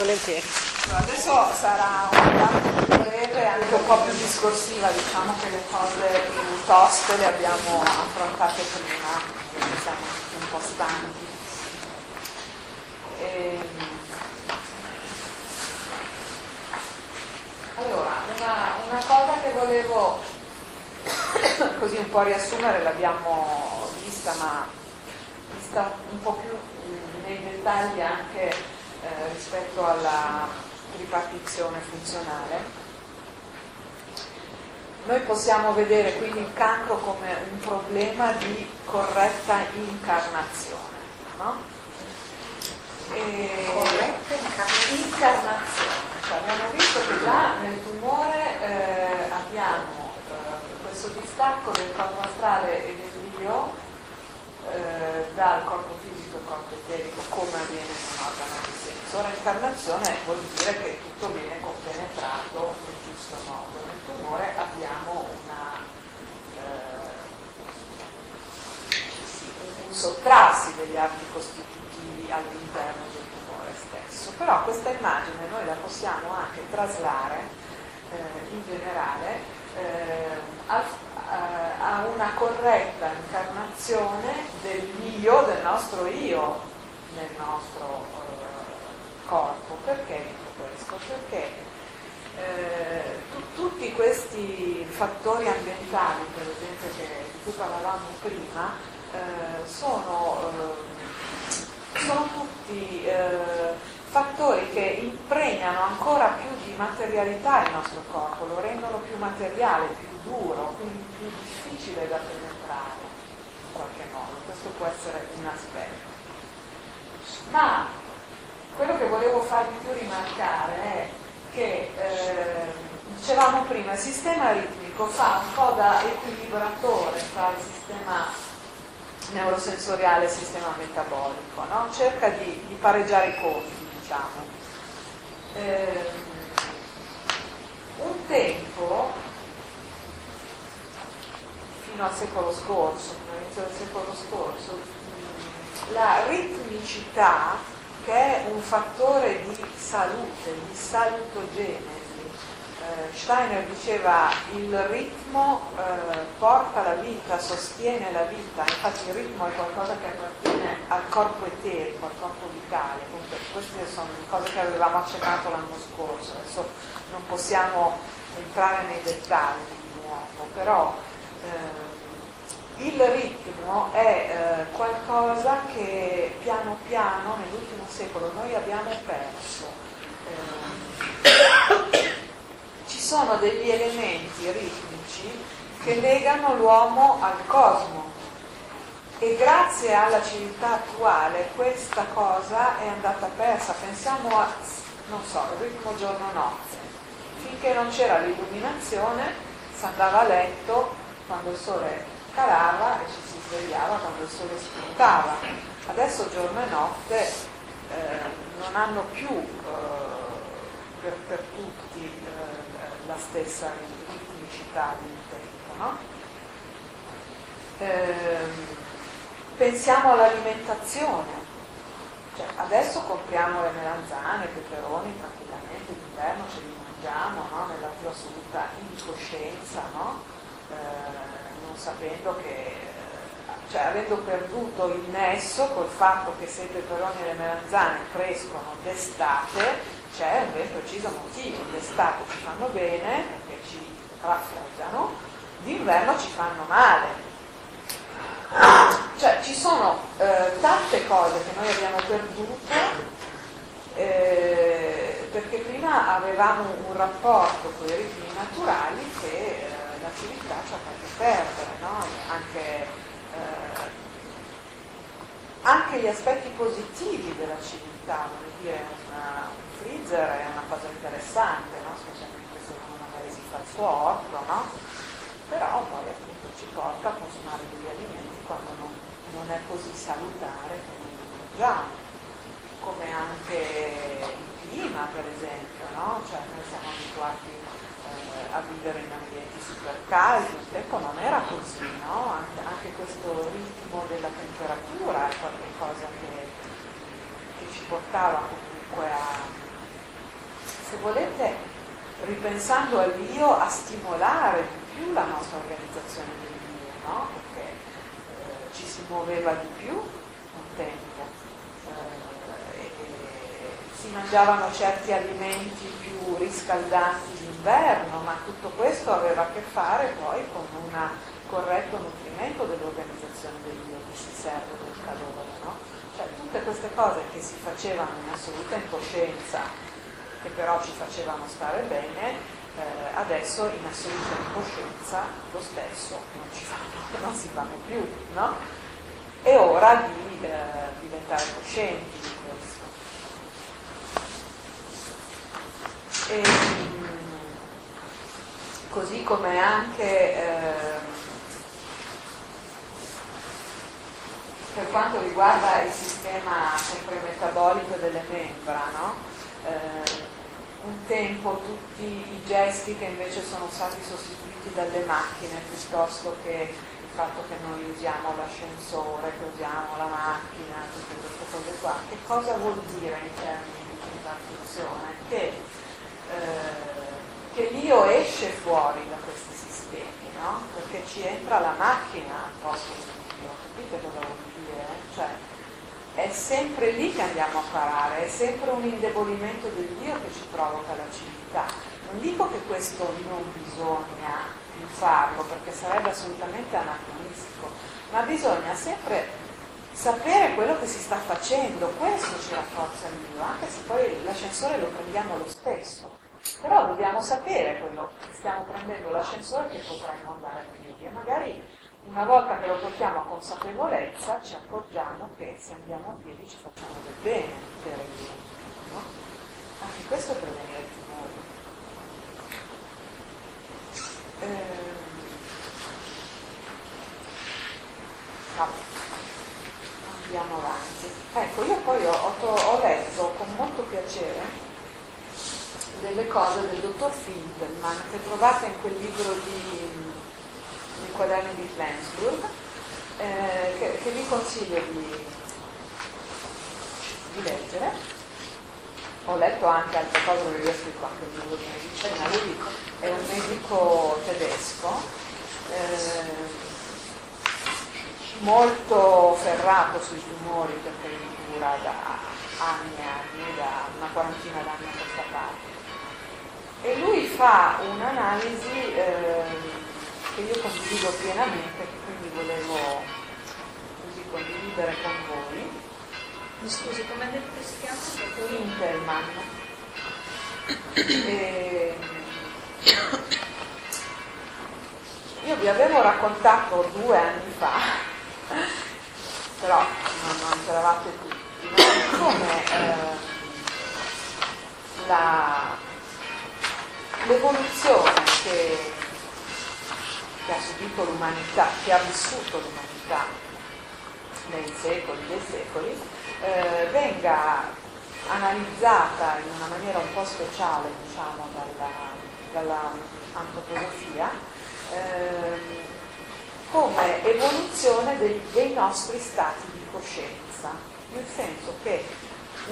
volentieri. Adesso sarà una breve, anche un po' più discorsiva, diciamo che le cose più toste le abbiamo affrontate prima, siamo un po' stanchi. E... Allora, una, una cosa che volevo così un po' riassumere, l'abbiamo vista, ma vista un po' più nei dettagli anche eh, rispetto alla ripartizione funzionale. Noi possiamo vedere quindi il cancro come un problema di corretta incarnazione. No? E... Corretta incarnazione. Cioè, abbiamo visto che già nel tumore eh, abbiamo eh, questo distacco del corpo astrale e dell'io eh, dal corpo fisico al corpo eterico come avviene in un organo di senso. Ora incarnazione vuol dire che tutto viene compenetrato nel giusto modo. Nel tumore abbiamo una, eh, un sottrarsi degli arti costitutivi all'interno del tumore stesso. Però questa immagine noi la possiamo anche traslare eh, in generale eh, al a una corretta incarnazione dell'io, del nostro io nel nostro eh, corpo. Perché dico questo? Perché eh, tu, tutti questi fattori ambientali, per esempio, che, di cui parlavamo prima, eh, sono, eh, sono, tutti eh, fattori che impregnano ancora più di materialità il nostro corpo, lo rendono più materiale, più duro, quindi più difficile da penetrare in qualche modo. Questo può essere un aspetto. Ma quello che volevo farvi più rimarcare è che, eh, dicevamo prima, il sistema ritmico fa un po' da equilibratore tra il sistema neurosensoriale e il sistema metabolico, no? cerca di, di, pareggiare i conti, diciamo. Eh, un tempo fino al secolo scorso, all'inizio del secolo scorso, la ritmicità, che è un fattore di salute, di salutogenesi, eh, Steiner diceva il ritmo eh, porta la vita, sostiene la vita, infatti il ritmo è qualcosa che appartiene al corpo eterico, al corpo vitale, comunque queste sono cose che avevamo accennato l'anno scorso, adesso non possiamo entrare nei dettagli di nuovo, però eh, il ritmo è eh, qualcosa che piano piano nell'ultimo secolo noi abbiamo perso. Eh, ci sono degli elementi ritmici che legano l'uomo al cosmo e grazie alla civiltà attuale questa cosa è andata persa. Pensiamo a, non so, ritmo giorno-notte. Finché non c'era l'illuminazione si andava a letto quando il sole calava e ci si svegliava quando il sole spuntava. Adesso giorno e notte eh, non hanno più eh, per, per, tutti eh, la stessa ritmicità di tempo. No? Ehm, pensiamo all'alimentazione. Cioè, adesso compriamo le melanzane, i peperoni tranquillamente, d'inverno ce li mangiamo no? nella più assoluta incoscienza. No? Eh, sapendo che, cioè avendo perduto il nesso col fatto che se i peperoni e le melanzane crescono d'estate, c'è un ben preciso motivo, d'estate ci fanno bene perché ci raffreddano, d'inverno ci fanno male. Cioè ci sono eh, tante cose che noi abbiamo perduto eh, perché prima avevamo un rapporto con i ritmi naturali che civiltà ci ha fatto perdere, no? anche, eh, anche, gli aspetti positivi della civiltà, voglio dire, una, un freezer è una cosa interessante, no? specialmente se uno magari si fa il suo orto, no? però poi appunto ci porta a consumare degli alimenti quando non, non è così salutare come mangiamo, come anche il clima per esempio, cioè noi siamo abituati a vivere in ambienti super caldi, un tempo non era così, no? anche, anche, questo ritmo della temperatura è qualcosa che, che ci portava comunque a, se volete, ripensando all'io, a stimolare di più la nostra organizzazione dell'io, no? perché eh, ci si muoveva di più un tempo, mangiavano certi alimenti più riscaldanti d'inverno, ma tutto questo aveva a che fare poi con un corretto nutrimento dell'organizzazione dell'io che si serve del calore. No? Cioè tutte queste cose che si facevano in assoluta incoscienza, che però ci facevano stare bene, eh, adesso in assoluta incoscienza lo stesso non, fanno, non si fanno più. No? È ora di eh, diventare coscienti di questo. E, così come anche eh, per quanto riguarda il sistema sempre metabolico delle membra, no? eh, un tempo tutti i gesti che invece sono stati sostituiti dalle macchine piuttosto che il fatto che noi usiamo l'ascensore, che usiamo la macchina, tutte queste cose qua, che cosa vuol dire in termini di transizione? Che, eh, che l'io esce fuori da questi sistemi, no? perché ci entra la macchina al posto dell'io, capite cosa vuol dire? Cioè, è sempre lì che andiamo a parare, è sempre un indebolimento dell'io che ci provoca l'acidità. Non dico che questo non bisogna farlo, perché sarebbe assolutamente anacronistico, ma bisogna sempre sapere quello che si sta facendo, questo ci rafforza l'io, anche se poi l'ascensore lo prendiamo lo stesso. Però dobbiamo sapere quello che stiamo prendendo l'ascensore che potremmo andare a piedi e magari una volta che lo portiamo a consapevolezza ci accorgiamo che se andiamo a piedi ci facciamo del bene per il no? Anche questo è prevenire il tumore. Eh, andiamo avanti. Ecco, io poi ho, ho, ho letto con molto piacere delle cose del dottor Fintelman che trovate in quel libro di, nei quaderni di Flensburg, eh, che, che, vi consiglio di, di, leggere. Ho letto anche altre cose, perché io ho scritto anche il libro di medicina, lui è un medico tedesco, eh, molto ferrato sui tumori perché li cura da anni e anni, da una quarantina d'anni a questa parte e lui fa un'analisi eh, che io condivido pienamente, che quindi volevo così condividere con voi. Mi scusi, come ha detto si chiama? Interman. E... Io vi avevo raccontato due anni fa, però non, non c'eravate tutti, come eh, la l'evoluzione che, che, ha subito l'umanità, che ha vissuto l'umanità nei secoli dei secoli, eh, venga analizzata in una maniera un po' speciale diciamo, dalla, dall'antropologia eh, come evoluzione dei, dei nostri stati di coscienza, nel senso che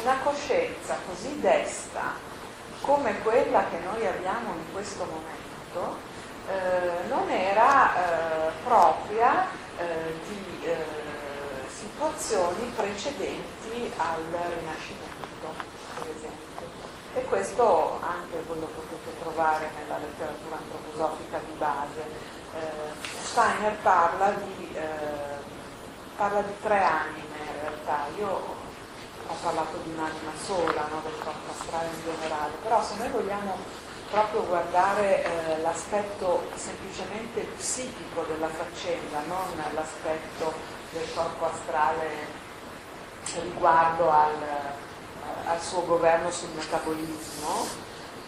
una coscienza così desta come quella che noi abbiamo in questo momento eh, non era eh, propria eh, di eh, situazioni precedenti al Rinascimento, per esempio. E questo anche voi lo potete trovare nella letteratura antroposofica di base. Eh, Steiner parla di, eh, parla di tre anime in realtà. Io ho parlato di un'anima sola, no, del corpo astrale in generale, però se noi vogliamo proprio guardare eh, l'aspetto semplicemente psichico della faccenda, non l'aspetto del corpo astrale riguardo al, eh, al suo governo sul metabolismo,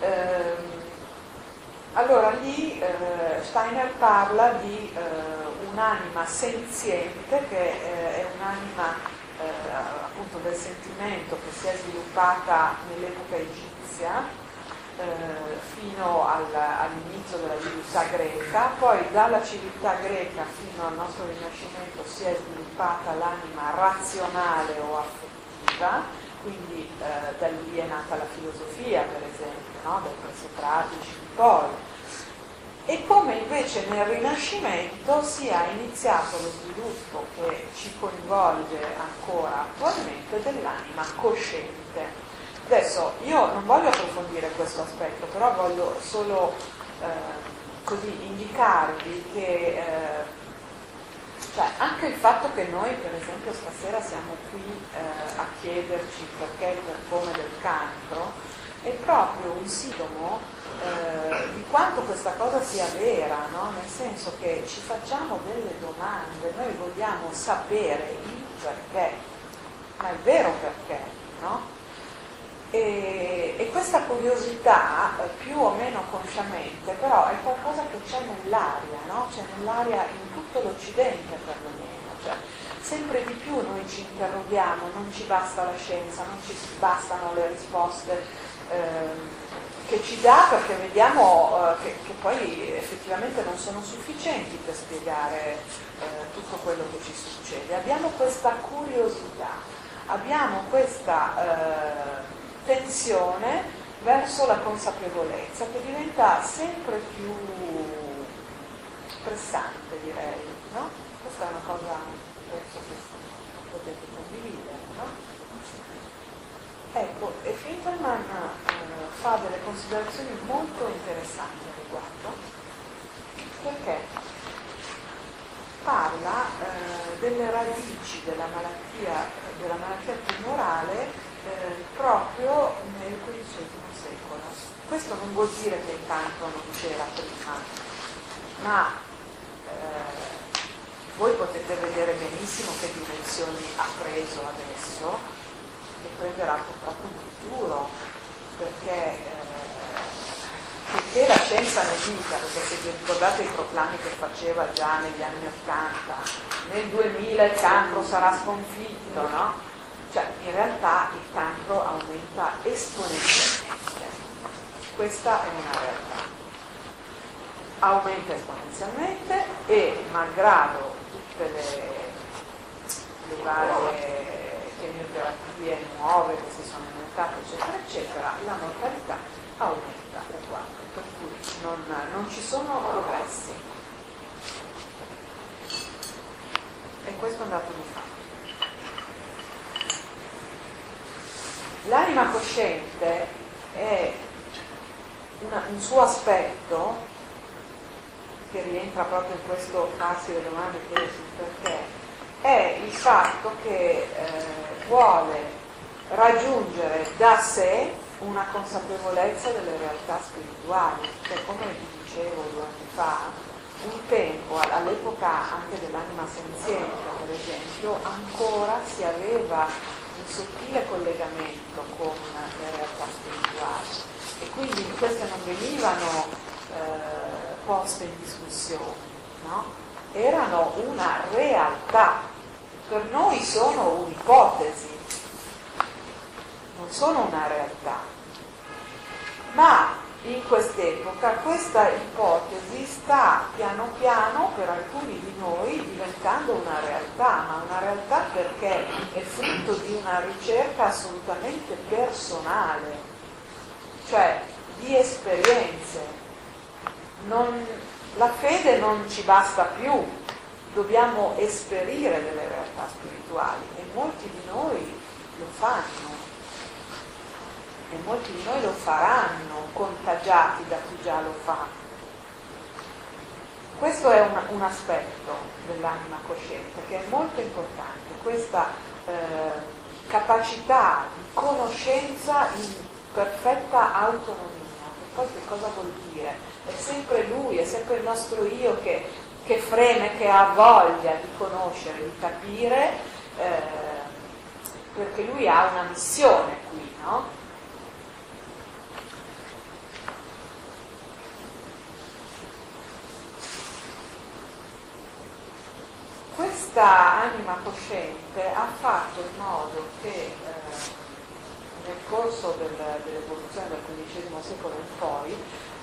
ehm, allora lì eh, Steiner parla di eh, un'anima senziente che eh, è un'anima eh, appunto del sentimento che si è sviluppata nell'epoca egizia eh, fino al, all'inizio della civiltà greca, poi dalla civiltà greca fino al nostro rinascimento si è sviluppata l'anima razionale o affettiva quindi eh, da lì è nata la filosofia per esempio, no? dai presocratici in poi. E come invece nel Rinascimento sia iniziato lo sviluppo che ci coinvolge ancora attualmente dell'anima cosciente. Adesso io non voglio approfondire questo aspetto, però voglio solo eh, così indicarvi che eh, cioè, anche il fatto che noi, per esempio, stasera siamo qui eh, a chiederci perché il percome del cancro è proprio un sintomo eh, di quanto questa cosa sia vera, no? nel senso che ci facciamo delle domande, noi vogliamo sapere il perché, ma è vero perché, no? E, e, questa curiosità, eh, più o meno consciamente, però è qualcosa che c'è nell'aria, no? c'è nell'aria in tutto l'Occidente perlomeno. Cioè, sempre di più noi ci interroghiamo, non ci basta la scienza, non ci bastano le risposte che ci dà perché vediamo eh, che, che, poi effettivamente non sono sufficienti per spiegare eh, tutto quello che ci succede. Abbiamo questa curiosità, abbiamo questa eh, tensione verso la consapevolezza che diventa sempre più pressante direi, no? Questa è una cosa penso che potete condividere? Ecco, Finkelman eh, fa delle considerazioni molto interessanti al riguardo, perché parla eh, delle radici della malattia, della malattia tumorale eh, proprio nel XV secolo. Questo non vuol dire che il canto non c'era prima, ma eh, voi potete vedere benissimo che dimensioni ha preso adesso e prenderà purtroppo in futuro, perché, eh, la scienza ne dica, perché se vi ricordate i proclami che faceva già negli anni Ottanta, nel 2000 il cancro sarà sconfitto, no? Cioè in realtà il cancro aumenta esponenzialmente. Questa è una realtà. Aumenta esponenzialmente e malgrado tutte le, le varie chemioterapie nuove che si sono inventate, eccetera, eccetera, la mortalità aumenta uguale, per cui non, non ci sono progressi. E questo è un dato di fatto. L'anima cosciente è una, un suo aspetto che rientra proprio in questo farsi le domande chiedersi perché, è il fatto che eh, vuole raggiungere da sé una consapevolezza delle realtà spirituali, cioè come vi dicevo due anni fa, un tempo, all'epoca anche dell'anima senziente per esempio, ancora si aveva un sottile collegamento con le realtà spirituali e quindi queste non venivano eh, poste in discussione, no? erano una realtà, per noi sono un'ipotesi, non sono una realtà, ma in quest'epoca questa ipotesi sta piano piano per alcuni di noi diventando una realtà, ma una realtà perché è frutto di una ricerca assolutamente personale, cioè di esperienze. Non, la fede non ci basta più, dobbiamo esperire delle realtà spirituali e molti di noi lo fanno e molti di noi lo faranno contagiati da chi già lo fa. Questo è un, un aspetto dell'anima cosciente che è molto importante, questa eh, capacità di conoscenza in perfetta autonomia. Poi che cosa vuol dire? È sempre lui, è sempre il nostro io che, che freme, che ha voglia di conoscere, di capire, eh, perché lui ha una missione qui, no? questa anima cosciente ha fatto in modo che eh, nel corso del, dell'evoluzione del XV secolo in poi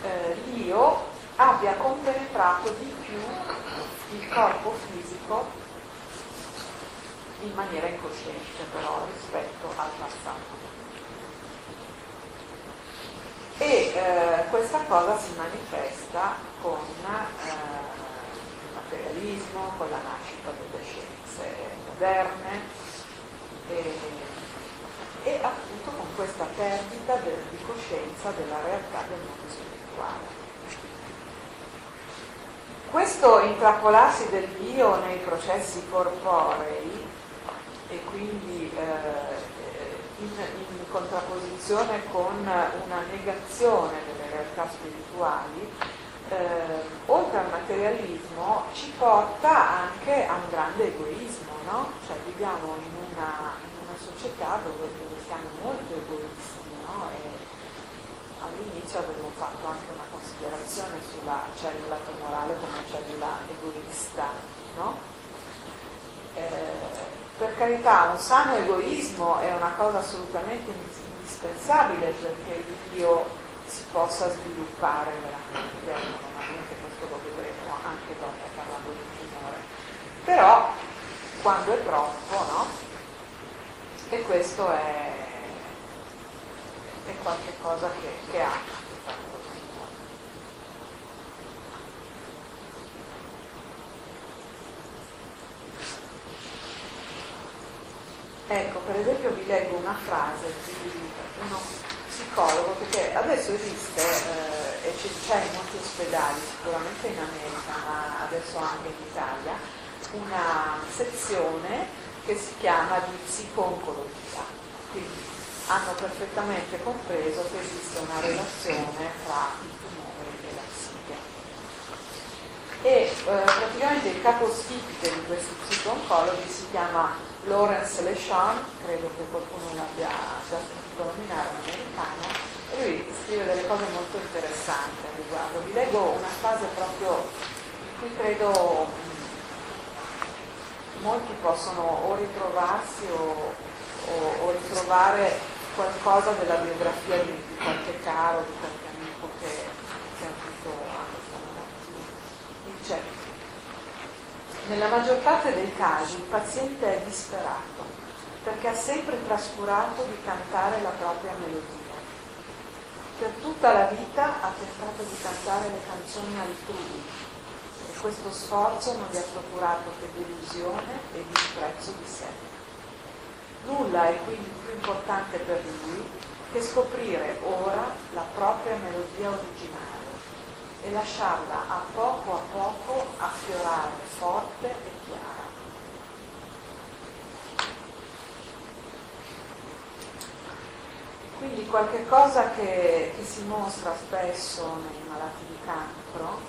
eh, l'io abbia compenetrato di più il corpo fisico in maniera incosciente però rispetto al passato. E eh, questa cosa si manifesta con eh, il materialismo, con la nascita delle scienze moderne e, e appunto con questa perdita del, di coscienza della realtà del mondo spirituale. Questo intrappolarsi del Dio nei processi corporei e quindi eh, in, in, contrapposizione con una negazione delle realtà spirituali, eh, oltre al materialismo ci porta anche a un grande egoismo, no? Cioè viviamo in una, in una società dove, dove, siamo molto egoisti, no? E all'inizio avevo fatto anche una considerazione sulla cellula tumorale come cellula egoista, no? Eh, per carità, un sano egoismo è una cosa assolutamente indispensabile perché l'io si possa sviluppare veramente, normalmente questo lo vedremo anche dopo parlando del tumore. Però quando è troppo, no? E questo è, è qualche cosa che, che ha Ecco, per esempio vi leggo una frase di uno psicologo, perché adesso esiste eh, e c'è in molti ospedali, sicuramente in America, ma adesso anche in Italia, una sezione che si chiama di psico-oncologia. Quindi hanno perfettamente compreso che esiste una relazione tra il tumore e la psiche. E eh, praticamente il capostipite di questi psico-oncologi si chiama Lawrence Leshon, credo che qualcuno l'abbia già sentito nominare, un americano, e lui scrive delle cose molto interessanti al riguardo. Vi leggo una frase proprio in cui credo molti possono o ritrovarsi o, o, o ritrovare qualcosa della biografia di, di qualche caro, di qualche amico che, che ha avuto malattia. Dice, nella maggior parte dei casi il paziente è disperato perché ha sempre trascurato di cantare la propria melodia. Per tutta la vita ha tentato di cantare le canzoni altrui e questo sforzo non gli ha procurato che delusione e disprezzo di sé. Nulla è quindi più importante per lui che scoprire ora la propria melodia originale e lasciarla a poco a poco affiorare forte e chiara. Quindi qualche cosa che, che si mostra spesso nei malati di cancro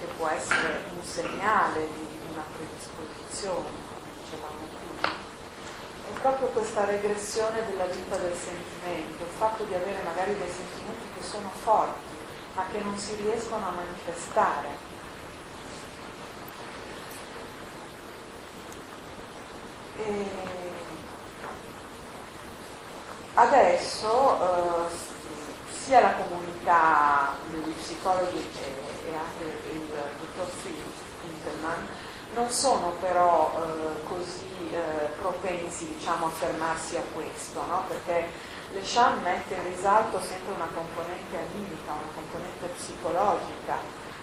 che può essere un segnale di una predisposizione, come dicevamo prima, proprio questa regressione della vita del sentimento, il fatto di avere magari dei sentimenti che sono forti ma che non si riescono a manifestare. E adesso eh, sia la comunità degli psicologi e, anche il dottor Hintelman non sono però eh, così eh, propensi diciamo, a fermarsi a questo, no? perché le Sham mette in risalto sempre una componente animica, una componente psicologica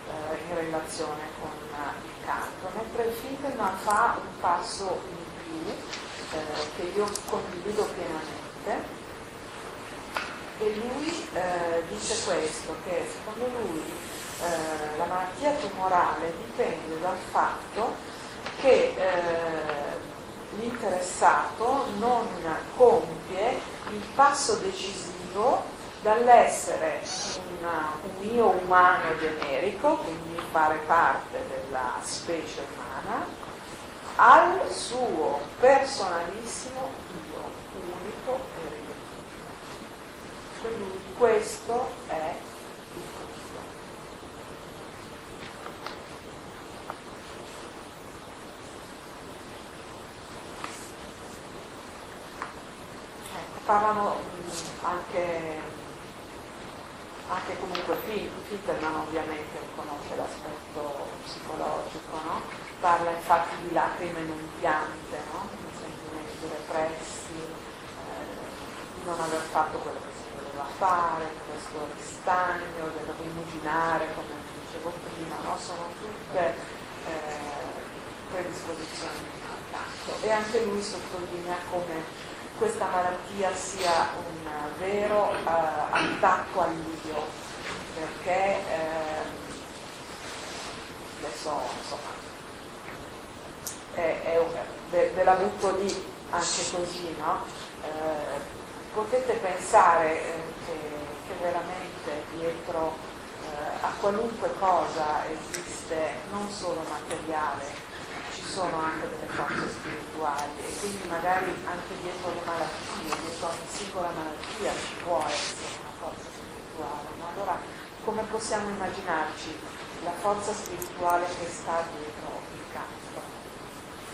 eh, in relazione con uh, il canto, mentre il Finkelman fa un passo in più eh, che io condivido pienamente e lui eh, dice questo, che secondo lui eh, la malattia tumorale dipende dal fatto che eh, l'interessato non compie il passo decisivo dall'essere una, un io umano generico, quindi fare parte della specie umana, al suo personalissimo io, unico e riduttivo. Quindi questo è parlano anche anche comunque Filterman ovviamente conosce l'aspetto psicologico, no? parla infatti di lacrime non piante, no? di sentimenti repressi, eh, di non aver fatto quello che si voleva fare, questo ristagno, del rimuginare, come dicevo prima, no? sono tutte eh, predisposizioni al canto. E anche lui sottolinea come questa malattia sia un vero eh, attacco all'io, perché eh, adesso insomma è, è, ve, ve, la butto lì anche così, no? Eh, potete pensare eh, che, che, veramente dietro eh, a qualunque cosa esiste non solo materiale, sono anche delle forze spirituali e quindi magari anche dietro le malattie, dietro ogni singola malattia ci può essere una forza spirituale. Ma allora come possiamo immaginarci la forza spirituale che sta dietro?